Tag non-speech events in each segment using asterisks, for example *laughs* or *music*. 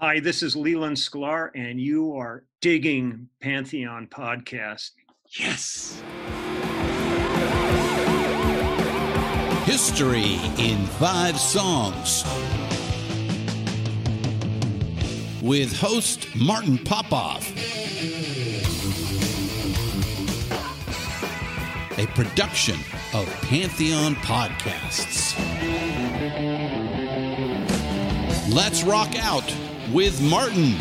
Hi, this is Leland Sklar, and you are digging Pantheon Podcast. Yes. History in Five Songs with host Martin Popoff. A production of Pantheon Podcasts. Let's rock out with Martin.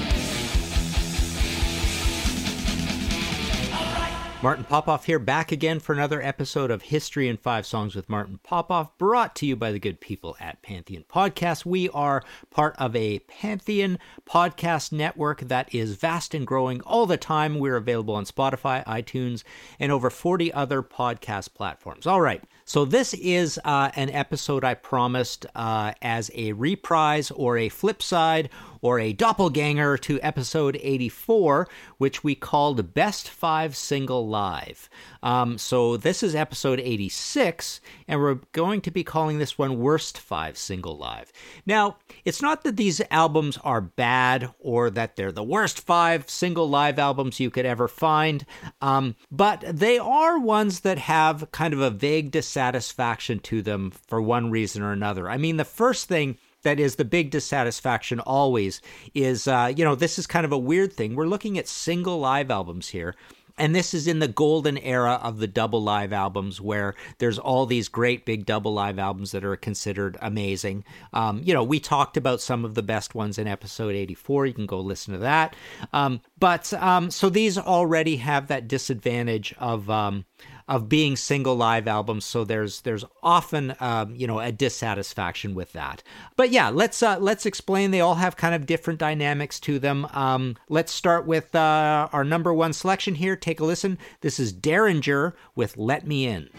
Martin Popoff here, back again for another episode of History in Five Songs with Martin Popoff, brought to you by the good people at Pantheon Podcast. We are part of a Pantheon podcast network that is vast and growing all the time. We're available on Spotify, iTunes, and over 40 other podcast platforms. All right, so this is uh, an episode I promised uh, as a reprise or a flip side or a doppelganger to episode 84, which we called Best Five Single Live. Um, so this is episode 86, and we're going to be calling this one Worst Five Single Live. Now, it's not that these albums are bad or that they're the worst five single live albums you could ever find, um, but they are ones that have kind of a vague dissatisfaction to them for one reason or another. I mean, the first thing that is the big dissatisfaction always is uh, you know this is kind of a weird thing we're looking at single live albums here and this is in the golden era of the double live albums where there's all these great big double live albums that are considered amazing. Um, you know, we talked about some of the best ones in episode 84. You can go listen to that. Um, but um, so these already have that disadvantage of um, of being single live albums so there's there's often um, you know a dissatisfaction with that. But yeah let's uh, let's explain. They all have kind of different dynamics to them. Um, let's start with uh, our number one selection here. Take a listen. This is Derringer with let me in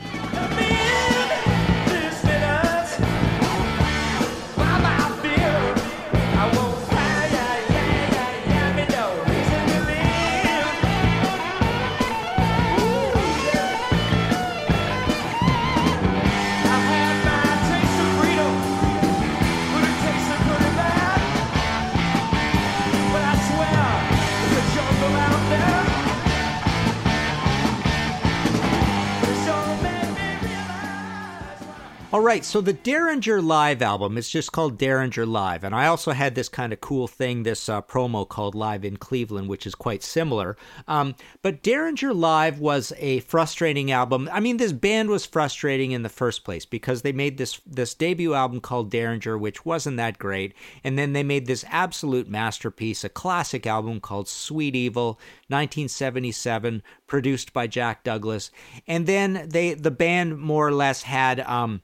right, so the Derringer Live album is just called Derringer Live, and I also had this kind of cool thing, this uh, promo called Live in Cleveland, which is quite similar. Um, but Derringer Live was a frustrating album. I mean, this band was frustrating in the first place because they made this this debut album called Derringer, which wasn't that great, and then they made this absolute masterpiece, a classic album called Sweet Evil, 1977, produced by Jack Douglas, and then they the band more or less had. Um,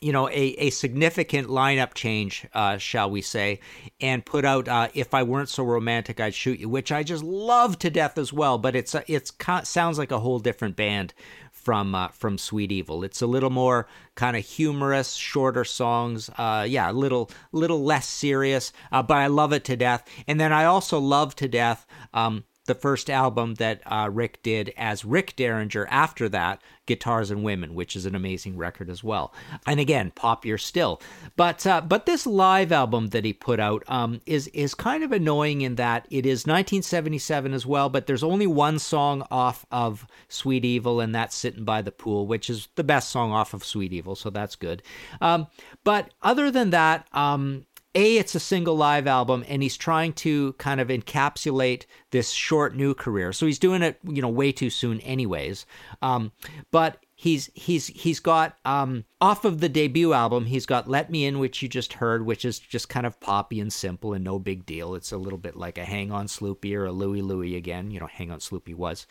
you know, a, a significant lineup change, uh, shall we say, and put out uh, "If I Weren't So Romantic, I'd Shoot You," which I just love to death as well. But it's it's sounds like a whole different band from uh, from Sweet Evil. It's a little more kind of humorous, shorter songs. Uh, yeah, a little little less serious, uh, but I love it to death. And then I also love to death. Um, the first album that uh, Rick did as Rick Derringer after that, Guitars and Women, which is an amazing record as well. And again, popular still. But uh, but this live album that he put out um, is is kind of annoying in that it is 1977 as well, but there's only one song off of Sweet Evil, and that's Sitting by the Pool, which is the best song off of Sweet Evil, so that's good. Um, but other than that, um, a it's a single live album and he's trying to kind of encapsulate this short new career. So he's doing it you know way too soon anyways. Um, but he's he's he's got um, off of the debut album he's got let me in which you just heard which is just kind of poppy and simple and no big deal. It's a little bit like a hang on sloopy or a louie louie again you know hang on sloopy was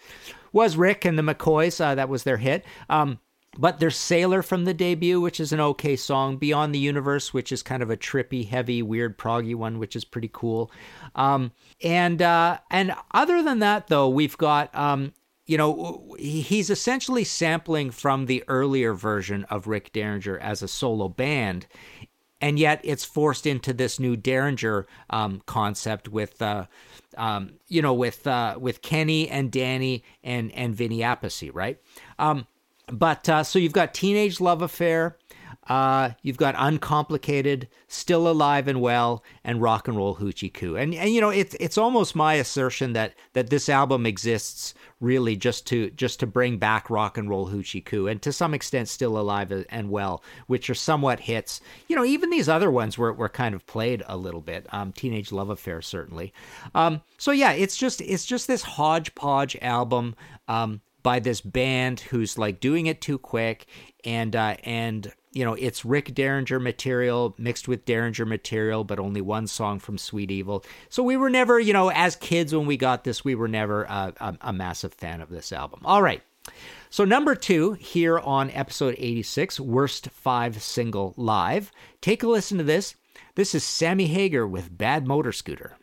was rick and the mccoys uh, that was their hit. Um, but there's Sailor from the debut, which is an okay song. Beyond the Universe, which is kind of a trippy, heavy, weird, proggy one, which is pretty cool. Um, and uh, and other than that, though, we've got um, you know he's essentially sampling from the earlier version of Rick Derringer as a solo band, and yet it's forced into this new Derringer um, concept with. Uh, um, you know, with uh, with Kenny and Danny and and Vinny Appice, right? But uh, so you've got Teenage Love Affair, uh, you've got Uncomplicated, Still Alive and Well, and Rock and Roll Hoochie Coo. And and you know it's it's almost my assertion that that this album exists really just to just to bring back Rock and Roll Hoochie Coo, and to some extent Still Alive and Well, which are somewhat hits. You know even these other ones were were kind of played a little bit. Um, Teenage Love Affair certainly. Um, so yeah, it's just it's just this hodgepodge album. Um, by this band who's like doing it too quick and uh, and you know it's Rick Derringer material mixed with Derringer material, but only one song from Sweet Evil. So we were never, you know, as kids when we got this, we were never a, a massive fan of this album. All right. So, number two here on episode 86, Worst Five Single Live. Take a listen to this. This is Sammy Hagar with Bad Motor Scooter.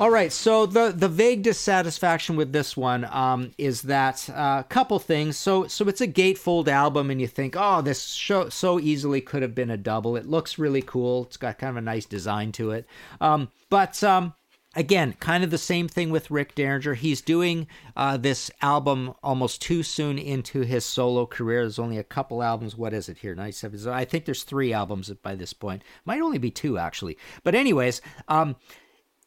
All right, so the the vague dissatisfaction with this one um, is that a uh, couple things. So so it's a gatefold album, and you think, oh, this show so easily could have been a double. It looks really cool. It's got kind of a nice design to it. Um, but um, again, kind of the same thing with Rick Derringer. He's doing uh, this album almost too soon into his solo career. There's only a couple albums. What is it here? 97. I think there's three albums by this point. Might only be two actually. But anyways, um,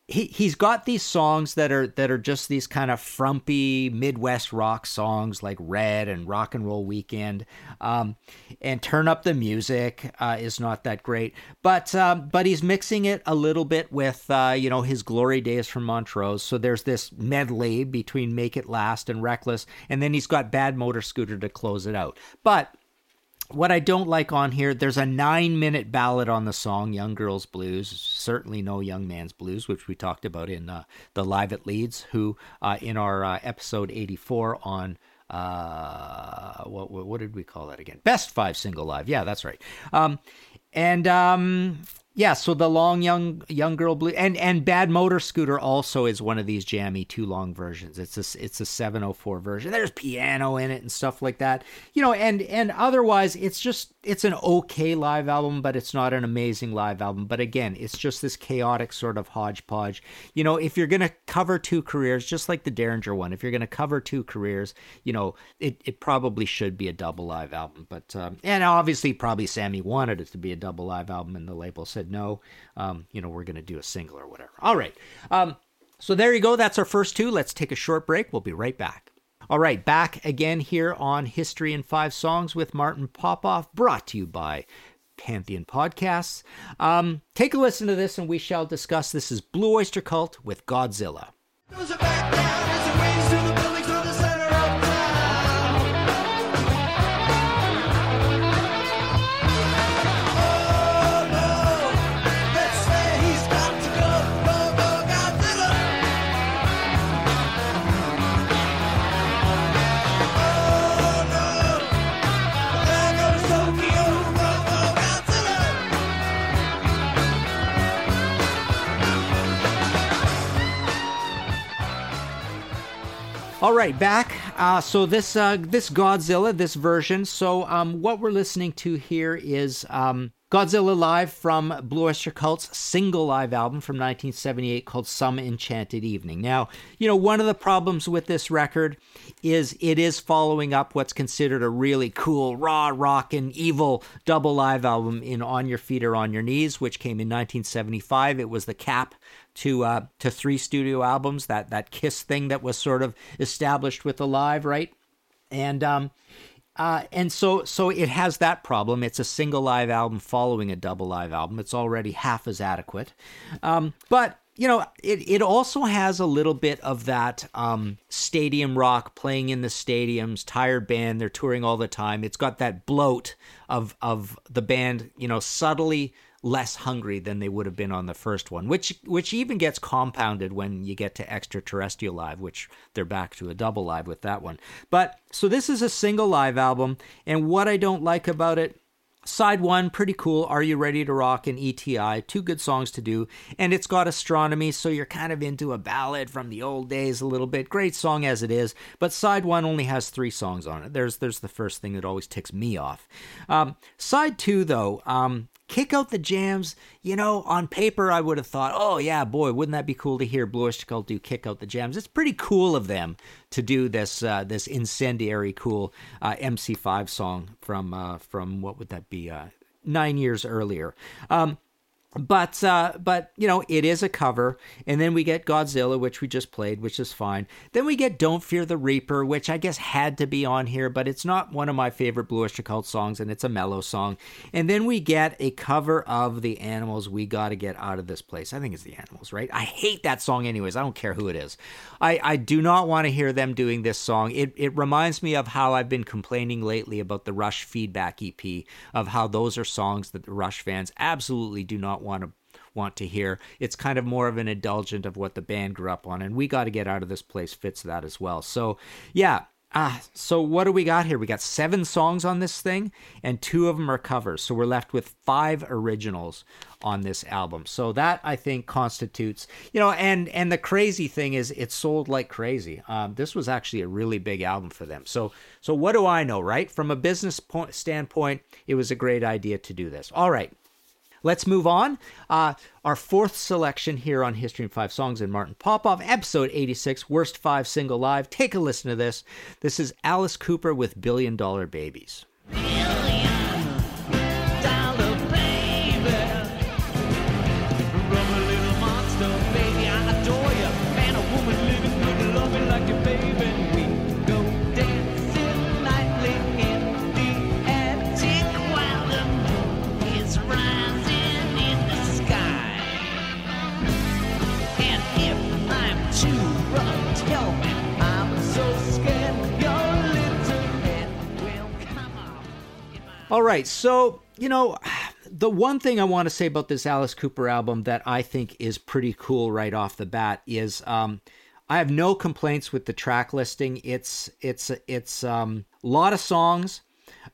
he he's got these songs that are that are just these kind of frumpy Midwest rock songs like Red and Rock and Roll Weekend, um, and Turn Up the Music uh, is not that great, but um, but he's mixing it a little bit with uh, you know his glory days from Montrose. So there's this medley between Make It Last and Reckless, and then he's got Bad Motor Scooter to close it out. But what I don't like on here, there's a nine minute ballad on the song Young Girls Blues, certainly no Young Man's Blues, which we talked about in uh, the Live at Leeds, who uh, in our uh, episode 84 on. Uh, what, what did we call that again? Best five single live. Yeah, that's right. Um, and um, yeah, so the long young young girl blue and and Bad Motor Scooter also is one of these jammy too long versions. It's a it's a 704 version. There's piano in it and stuff like that. You know, and and otherwise it's just it's an okay live album, but it's not an amazing live album. But again, it's just this chaotic sort of hodgepodge. You know, if you're going to cover two careers just like the Derringer one, if you're going to cover two careers, you know, it it probably should be a double live album. But um, and obviously probably Sammy wanted it to be a double live album and the label said said no, um, you know, we're going to do a single or whatever. All right. Um, so there you go. That's our first two. Let's take a short break. We'll be right back. All right, back again here on History in Five Songs with Martin Popoff, brought to you by Pantheon Podcasts. Um, take a listen to this and we shall discuss. This is Blue Oyster Cult with Godzilla. All right, back. Uh, so this uh, this Godzilla, this version. So um, what we're listening to here is um, Godzilla Live from Blue Oyster Cult's single live album from 1978 called Some Enchanted Evening. Now, you know, one of the problems with this record is it is following up what's considered a really cool, raw, rock, and evil double live album in On Your Feet or On Your Knees, which came in 1975. It was the cap to uh, to three studio albums. That that Kiss thing that was sort of established with the live, right? And um, uh, and so so it has that problem. It's a single live album following a double live album. It's already half as adequate. Um, but you know, it, it also has a little bit of that um, stadium rock playing in the stadiums, tired band, they're touring all the time. It's got that bloat of of the band, you know, subtly less hungry than they would have been on the first one, which which even gets compounded when you get to extraterrestrial live, which they're back to a double live with that one. But so this is a single live album, and what I don't like about it Side one, pretty cool. Are You Ready to Rock and ETI? Two good songs to do. And it's got astronomy, so you're kind of into a ballad from the old days a little bit. Great song as it is. But side one only has three songs on it. There's there's the first thing that always ticks me off. Um, side two, though, um, kick out the jams. You know, on paper, I would have thought, oh, yeah, boy, wouldn't that be cool to hear Oyster Cult do Kick Out the Jams? It's pretty cool of them to do this uh, this incendiary, cool uh, MC5 song from, uh, from what would that be? Uh, nine years earlier. Um, but uh, but you know it is a cover. And then we get godzilla which we just played which is fine. Then we get don't fear the reaper which i guess had to be on here but it's not one of my favorite blue oyster cult songs and it's a mellow song. And then we get a cover of the animals we gotta get out of this place. I think it's the animals right? I hate that song anyways. I don't care who it is. I, I do not want to hear them doing this song. It, it reminds me of how i've been complaining lately about the rush feedback ep of how those are songs that the rush fans absolutely do not want to want to hear. It's kind of more of an indulgent of what the band grew up on, and we got to get out of this place fits that as well. So yeah. Ah, so what do we got here? We got seven songs on this thing, and two of them are covers. So we're left with five originals on this album. So that I think constitutes, you know, and and the crazy thing is, it sold like crazy. Um, this was actually a really big album for them. So so what do I know, right? From a business point, standpoint, it was a great idea to do this. All right, Let's move on. Uh, our fourth selection here on History in Five Songs and Martin Popoff, episode 86, Worst Five Single Live. Take a listen to this. This is Alice Cooper with Billion Dollar Babies. All right, so, you know, the one thing I want to say about this Alice Cooper album that I think is pretty cool right off the bat is um, I have no complaints with the track listing. It's it's it's um, a lot of songs.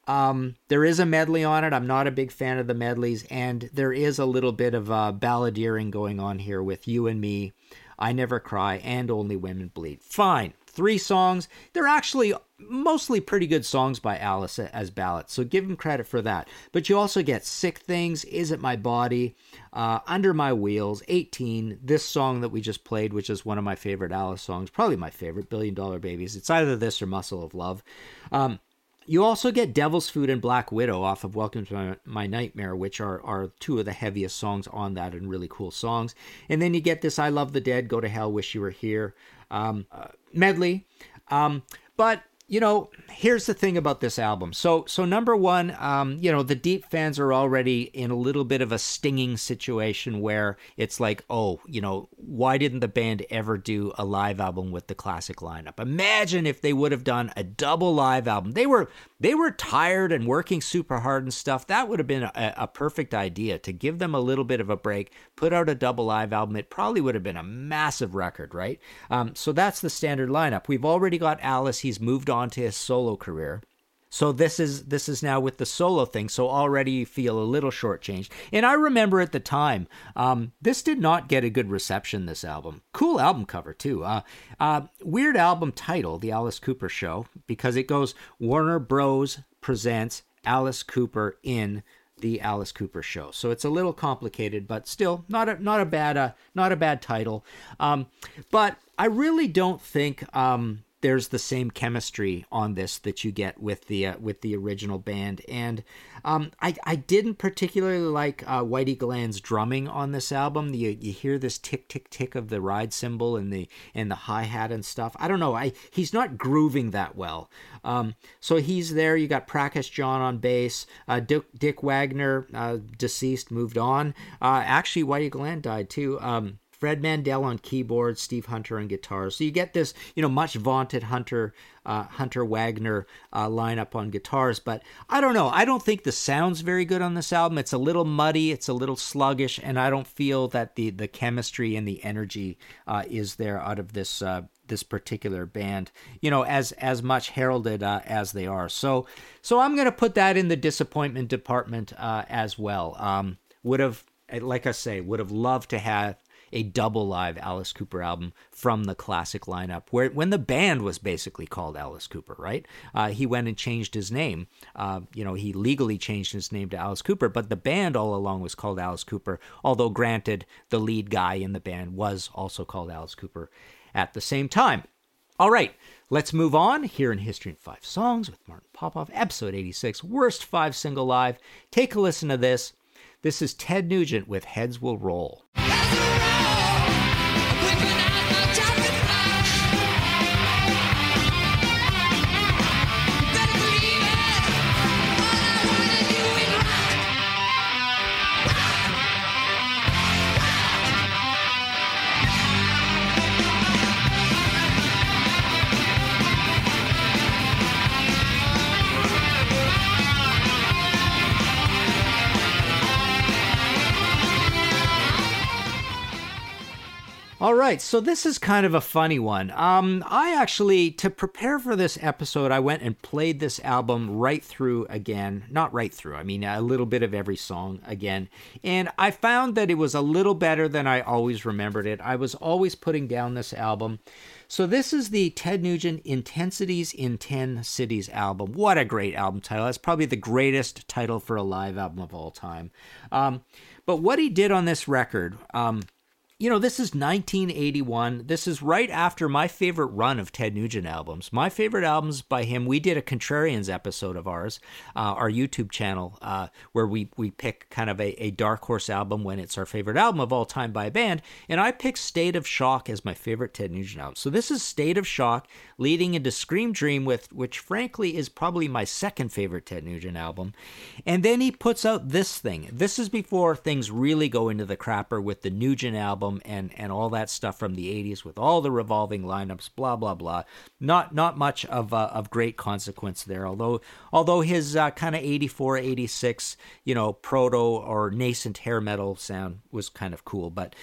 Um, there is a medley on it. I'm not a big fan of the medleys, and there is a little bit of uh, balladeering going on here with "You and Me," "I Never Cry," and "Only Women Bleed." Fine, three songs. They're actually mostly pretty good songs by Alice as ballads, so give him credit for that. But you also get Sick Things, Is It My Body, uh, Under My Wheels, 18, this song that we just played, which is one of my favorite Alice songs, probably my favorite, Billion Dollar Babies. It's either this or Muscle of Love. Um, you also get Devil's Food and Black Widow off of Welcome to My, My, Nightmare, which are, are two of the heaviest songs on that and really cool songs. And then you get this I Love the Dead, Go to Hell, Wish You Were Here um, uh, medley. Um, but you know, here's the thing about this album. So, so number one, um, you know, the deep fans are already in a little bit of a stinging situation where it's like, oh, you know, why didn't the band ever do a live album with the classic lineup? Imagine if they would have done a double live album. They were they were tired and working super hard and stuff. That would have been a, a perfect idea to give them a little bit of a break, put out a double live album. It probably would have been a massive record, right? Um, so that's the standard lineup. We've already got Alice. He's moved on to his solo career. So this is this is now with the solo thing. So already you feel a little shortchanged. And I remember at the time, um, this did not get a good reception. This album, cool album cover too. Uh, uh, weird album title, The Alice Cooper Show, because it goes Warner Bros presents Alice Cooper in the Alice Cooper Show. So it's a little complicated, but still not a not a bad uh, not a bad title. Um, but I really don't think um, there's the same chemistry on this that you get with the uh, with the original band, and um, I I didn't particularly like uh, Whitey Glan's drumming on this album. You you hear this tick tick tick of the ride cymbal and the and the hi hat and stuff. I don't know. I he's not grooving that well. Um, so he's there. You got Prakash John on bass. Uh, Dick, Dick Wagner, uh, deceased, moved on. Uh, actually, Whitey Glan died too. Um, Fred Mandel on keyboards, Steve Hunter on guitars. So you get this, you know, much vaunted Hunter uh, Hunter Wagner uh, lineup on guitars. But I don't know. I don't think the sound's very good on this album. It's a little muddy. It's a little sluggish, and I don't feel that the the chemistry and the energy uh, is there out of this uh, this particular band. You know, as as much heralded uh, as they are. So so I'm gonna put that in the disappointment department uh, as well. Um, would have like I say, would have loved to have a double live Alice Cooper album from the classic lineup, where when the band was basically called Alice Cooper, right? Uh, he went and changed his name. Uh, you know, he legally changed his name to Alice Cooper, but the band all along was called Alice Cooper. Although, granted, the lead guy in the band was also called Alice Cooper at the same time. All right, let's move on here in History in Five Songs with Martin Popoff, episode 86, Worst Five Single Live. Take a listen to this. This is Ted Nugent with Heads Will Roll. All right, so this is kind of a funny one. Um, I actually, to prepare for this episode, I went and played this album right through again. Not right through, I mean, a little bit of every song again. And I found that it was a little better than I always remembered it. I was always putting down this album. So this is the Ted Nugent Intensities in 10 Cities album. What a great album title. That's probably the greatest title for a live album of all time. Um, but what he did on this record, um, you know, this is 1981. This is right after my favorite run of Ted Nugent albums. My favorite albums by him, we did a Contrarians episode of ours, uh, our YouTube channel, uh, where we, we pick kind of a, a dark horse album when it's our favorite album of all time by a band. And I picked State of Shock as my favorite Ted Nugent album. So this is State of Shock leading into Scream Dream, with which frankly is probably my second favorite Ted Nugent album. And then he puts out this thing. This is before things really go into the crapper with the Nugent album album and and all that stuff from the 80s with all the revolving lineups blah blah blah not not much of uh, of great consequence there although although his uh, kind of 84 86 you know proto or nascent hair metal sound was kind of cool but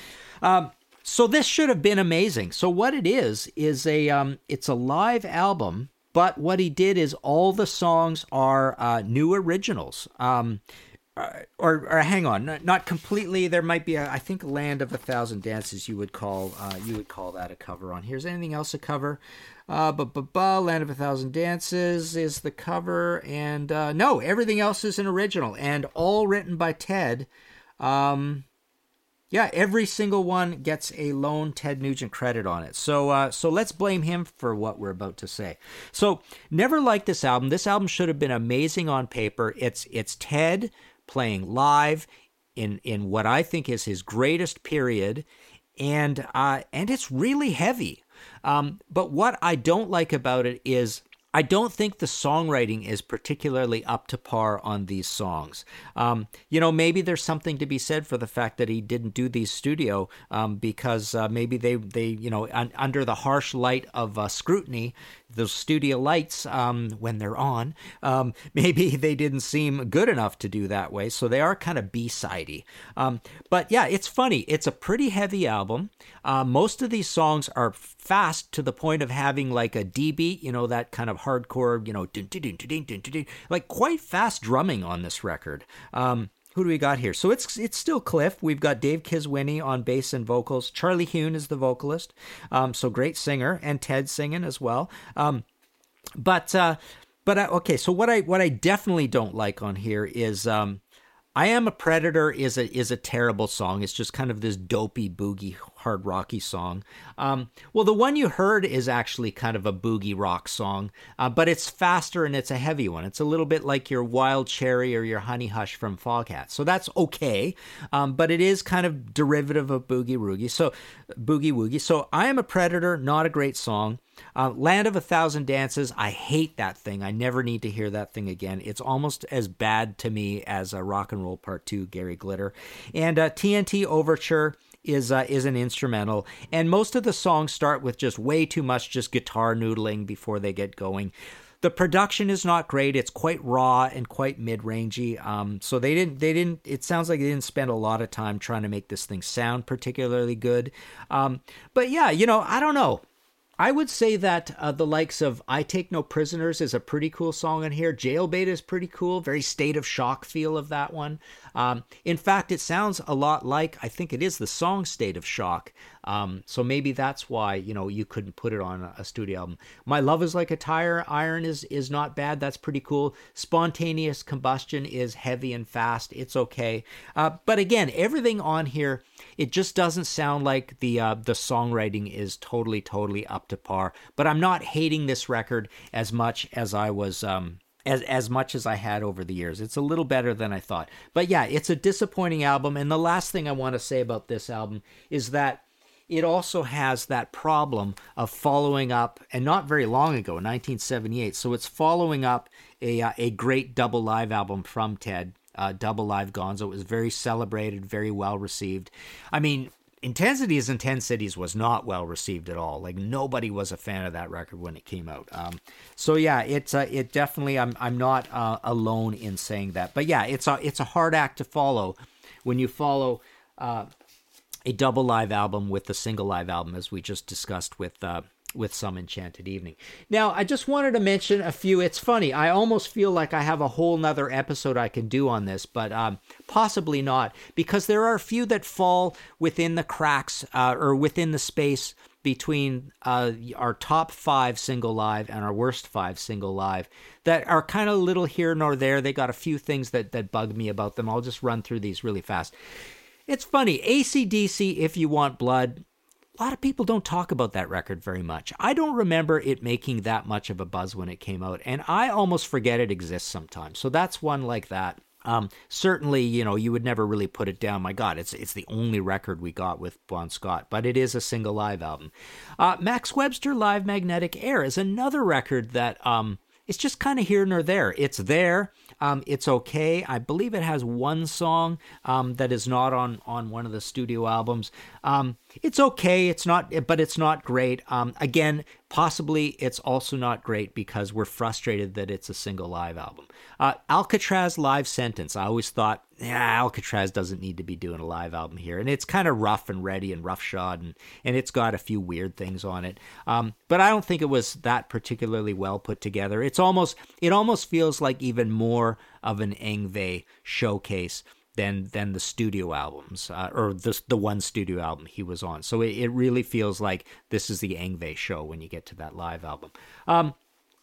um, so this should have been amazing so what it is is a um, it's a live album but what he did is all the songs are uh, new originals. Um, or, or hang on, not, not, completely. There might be, a, I think, "Land of a Thousand Dances." You would call, uh, you would call that a cover on. Here's anything else a cover. Uh, but but but "Land of a Thousand Dances" is the cover, and uh, no, everything else is an original and all written by Ted. Um, yeah, every single one gets a lone Ted Nugent credit on it. So uh, so let's blame him for what we're about to say. So never liked this album. This album should have been amazing on paper. It's it's Ted playing live in in what I think is his greatest period, and uh, and it's really heavy. Um, but what I don't like about it is I don't think the songwriting is particularly up to par on these songs. Um, you know, maybe there's something to be said for the fact that he didn't do these studio um, because uh, maybe they, they you know, un- under the harsh light of uh, scrutiny, those studio lights um, when they're on, um, *laughs* maybe they didn't seem good enough to do that way. So they are kind of B-sidey. Um, but yeah, it's funny. It's a pretty heavy album. Uh, most of these songs are fast to the point of having like a D beat, you know, that kind of hardcore, you know, like quite fast drumming on this record. Um, who do we got here? So it's it's still Cliff. We've got Dave Kiswiney on bass and vocals. Charlie Huhn is the vocalist. Um, so great singer, and Ted singing as well. Um, but uh, but uh, okay. So what I what I definitely don't like on here is um, I Am a Predator is a is a terrible song. It's just kind of this dopey boogie hard rocky song. Um, well, the one you heard is actually kind of a boogie rock song, uh, but it's faster and it's a heavy one. It's a little bit like your Wild Cherry or your Honey Hush from Foghat. So that's okay, um, but it is kind of derivative of Boogie Woogie. So Boogie Woogie. So I Am a Predator, not a great song. Uh, Land of a Thousand Dances, I hate that thing. I never need to hear that thing again. It's almost as bad to me as a Rock and Roll Part 2, Gary Glitter. And uh, TNT Overture is uh, is an instrumental, and most of the songs start with just way too much just guitar noodling before they get going. The production is not great. It's quite raw and quite mid-rangey. Um, so they didn't they didn't. It sounds like they didn't spend a lot of time trying to make this thing sound particularly good. Um, but yeah, you know, I don't know. I would say that uh, the likes of I Take No Prisoners is a pretty cool song in here. Jailbait is pretty cool, very state of shock feel of that one. Um, in fact, it sounds a lot like, I think it is the song State of Shock. Um, so maybe that's why, you know, you couldn't put it on a studio album. My Love is Like a Tire Iron is, is not bad. That's pretty cool. Spontaneous Combustion is heavy and fast. It's okay. Uh, but again, everything on here, it just doesn't sound like the uh, the songwriting is totally, totally up to par. But I'm not hating this record as much as I was um, as as much as I had over the years. It's a little better than I thought. But yeah, it's a disappointing album and the last thing I want to say about this album is that it also has that problem of following up and not very long ago 1978 so it's following up a uh, a great double live album from Ted uh, double live gonzo it was very celebrated very well received i mean Intensity as Intensities was not well received at all. Like nobody was a fan of that record when it came out. Um, so yeah, it's uh, it definitely. I'm I'm not uh, alone in saying that. But yeah, it's a it's a hard act to follow when you follow uh, a double live album with the single live album, as we just discussed with uh, with some enchanted evening. Now, I just wanted to mention a few. It's funny. I almost feel like I have a whole nother episode I can do on this, but um, possibly not, because there are a few that fall within the cracks uh, or within the space between uh, our top five single live and our worst five single live that are kind of little here nor there. They got a few things that, that bug me about them. I'll just run through these really fast. It's funny. ACDC, If You Want Blood, a lot of people don't talk about that record very much. I don't remember it making that much of a buzz when it came out, and I almost forget it exists sometimes. So that's one like that. Um, certainly, you know, you would never really put it down. My God, it's it's the only record we got with Bon Scott, but it is a single live album. Uh, Max Webster Live Magnetic Air is another record that um, it's just kind of here nor there. It's there. Um, it's okay. I believe it has one song um, that is not on on one of the studio albums. Um, it's okay. It's not, but it's not great. Um, again, possibly it's also not great because we're frustrated that it's a single live album. Uh, Alcatrazz Live Sentence. I always thought, yeah, Alcatrazz doesn't need to be doing a live album here, and it's kind of rough and ready and roughshod, and and it's got a few weird things on it. Um, but I don't think it was that particularly well put together. It's almost, it almost feels like even more of an Yngwie showcase than than the studio albums uh, or the the one studio album he was on. So it, it really feels like this is the Yngwie show when you get to that live album. Um,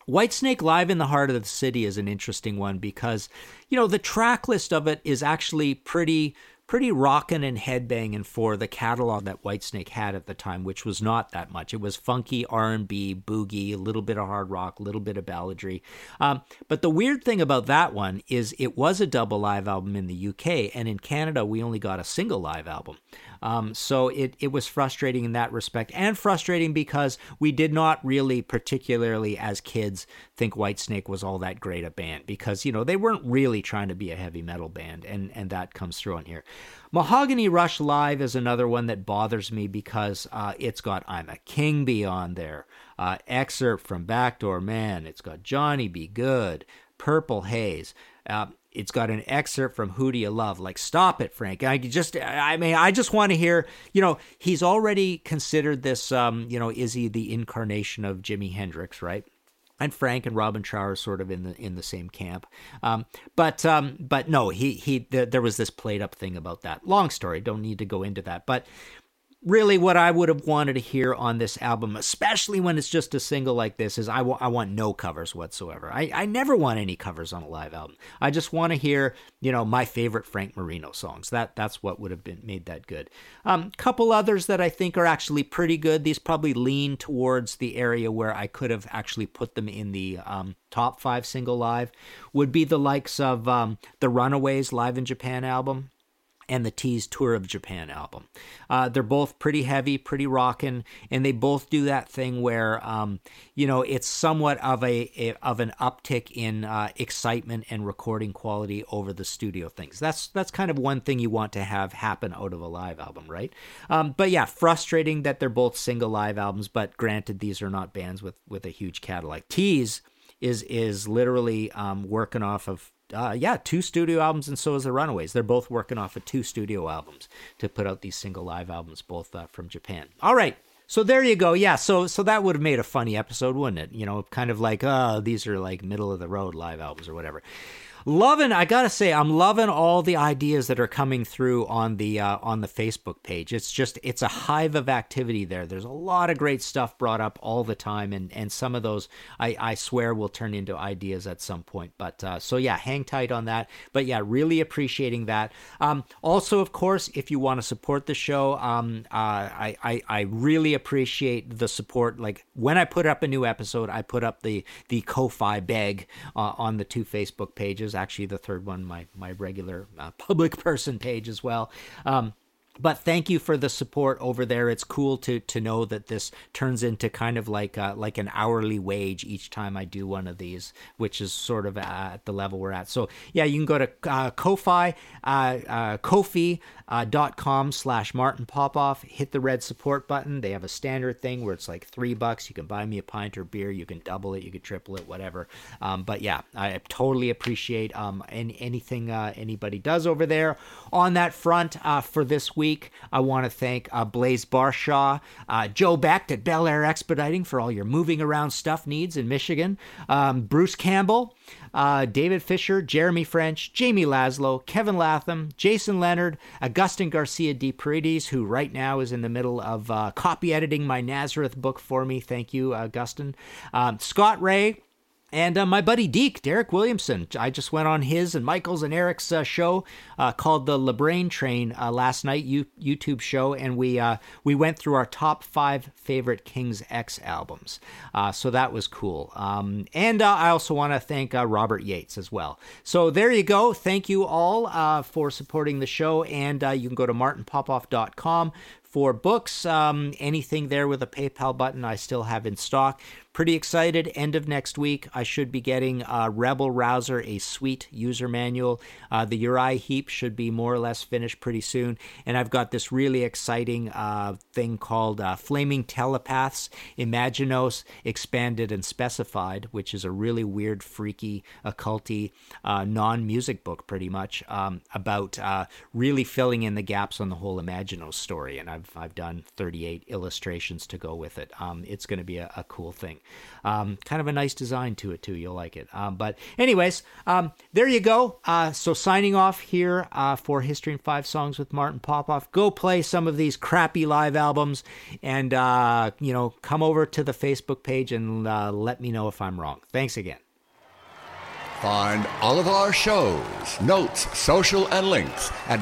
Whitesnake Live in the Heart of the City is an interesting one because, you know, the track list of it is actually pretty pretty rockin' and headbanging for the catalog that Whitesnake had at the time, which was not that much. It was funky R&B, boogie, a little bit of hard rock, a little bit of balladry. Um, but the weird thing about that one is it was a double live album in the UK, and in Canada we only got a single live album. Um, so it, it was frustrating in that respect, and frustrating because we did not really, particularly as kids, think Whitesnake was all that great a band because, you know, they weren't really trying to be a heavy metal band, and, and that comes through on here. Mahogany Rush Live is another one that bothers me because uh, it's got I'm a King Beyond there, uh, excerpt from Backdoor Man, it's got Johnny Be Good, Purple Haze. Uh, it's got an excerpt from Who Do You Love? Like, stop it, Frank. I just, I mean, I just want to hear, you know, he's already considered this, um, you know, is he the incarnation of Jimi Hendrix, right? and Frank and Robin Trower are sort of in the in the same camp. Um, but um, but no, he he there was this played up thing about that. Long story, don't need to go into that. But really what I would have wanted to hear on this album, especially when it's just a single like this, is I, w- I want no covers whatsoever. I, I never want any covers on a live album. I just want to hear, you know, my favorite Frank Marino songs. That that's what would have been made that good. A um, couple others that I think are actually pretty good. These probably lean towards the area where I could have actually put them in the um, top five single live. Would be the likes of um, the Runaways live in Japan album and the Teaze Tour of Japan album. Uh, they're both pretty heavy, pretty rockin', and they both do that thing where, um, you know, it's somewhat of a, a of an uptick in uh, excitement and recording quality over the studio things. That's that's kind of one thing you want to have happen out of a live album, right? Um, but yeah, frustrating that they're both single live albums. But granted, these are not bands with with a huge catalog. Teaze is is literally um, working off of uh, yeah, two studio albums, and so is the Runaways. They're both working off of two studio albums to put out these single live albums, both uh, from Japan. All right, so there you go. Yeah, so so that would have made a funny episode, wouldn't it? You know, kind of like, oh, these are like middle of the road live albums or whatever loving i gotta say i'm loving all the ideas that are coming through on the uh, on the facebook page. It's just it's a hive of activity there. There's a lot of great stuff brought up all the time and and some of those i i swear will turn into ideas at some point. But uh, so yeah hang tight on that. But yeah really appreciating that. Um, also of course if you want to support the show um, uh, I, I i really appreciate the support. Like when i put up a new episode i put up the the ko-fi beg uh, on the two facebook pages actually the third one, my my regular uh, public *laughs* person page as well. Um, but thank you for the support over there. It's cool to to know that this turns into kind of like uh, like an hourly wage each time I do one of these, which is sort of at the level we're at. So yeah, you can go to uh, Ko-fi, uh, uh, Kofi uh, dot com slash Martin Popoff. Hit the red support button. They have a standard thing where it's like three bucks. You can buy me a pint or beer. You can double it. You can triple it. Whatever. Um, but yeah, I totally appreciate um any, anything uh, anybody does over there on that front uh, for this week. I want to thank uh, Blaze Barshaw, uh, Joe Beck at Bel Air Expediting for all your moving around stuff needs in Michigan, um, Bruce Campbell uh, David Fisher, Jeremy French, Jamie Laszlo, Kevin Latham, Jason Leonard, Augustin Garcia de Paredes, who right now is in the middle of uh, copy editing my Nazareth book for me. Thank you, Augustin. Um, Scott Ray, and uh, my buddy Deke, Derek Williamson, I just went on his and Michael's and Eric's uh, show uh, called the LeBrain Train uh, last night, U- YouTube show, and we uh, we went through our top five favorite King's X albums. Uh, so that was cool. Um, and I also want to thank Robert Yates as well. So there you go. Thank you all for supporting the show, and you can go to martinpopoff.com for books. Um, anything there with a PayPal button, I still have in stock. Pretty excited. End of next week, I should be getting uh, Rebel Rouser, a sweet user manual. Uh, the Uriah Heep should be more or less finished pretty soon. And I've got this really exciting uh, thing called uh, Flaming Telepaths Imaginos Expanded and Specified, which is a really weird, freaky, occulty, uh, non music book, pretty much, um, about uh, really filling in the gaps on the whole Imaginos story. And I've, I've done 38 illustrations to go with it. Um, it's going to be a, a cool thing. Um, kind of a nice design to it too. You'll like it. Um, but anyways, um, there you go. Uh, so signing off here uh, for History in Five Songs with Martin Popoff. Go play some of these crappy live albums, and uh, you know, come over to the Facebook page and uh, let me know if I'm wrong. Thanks again. Find all of our shows, notes, social, and links at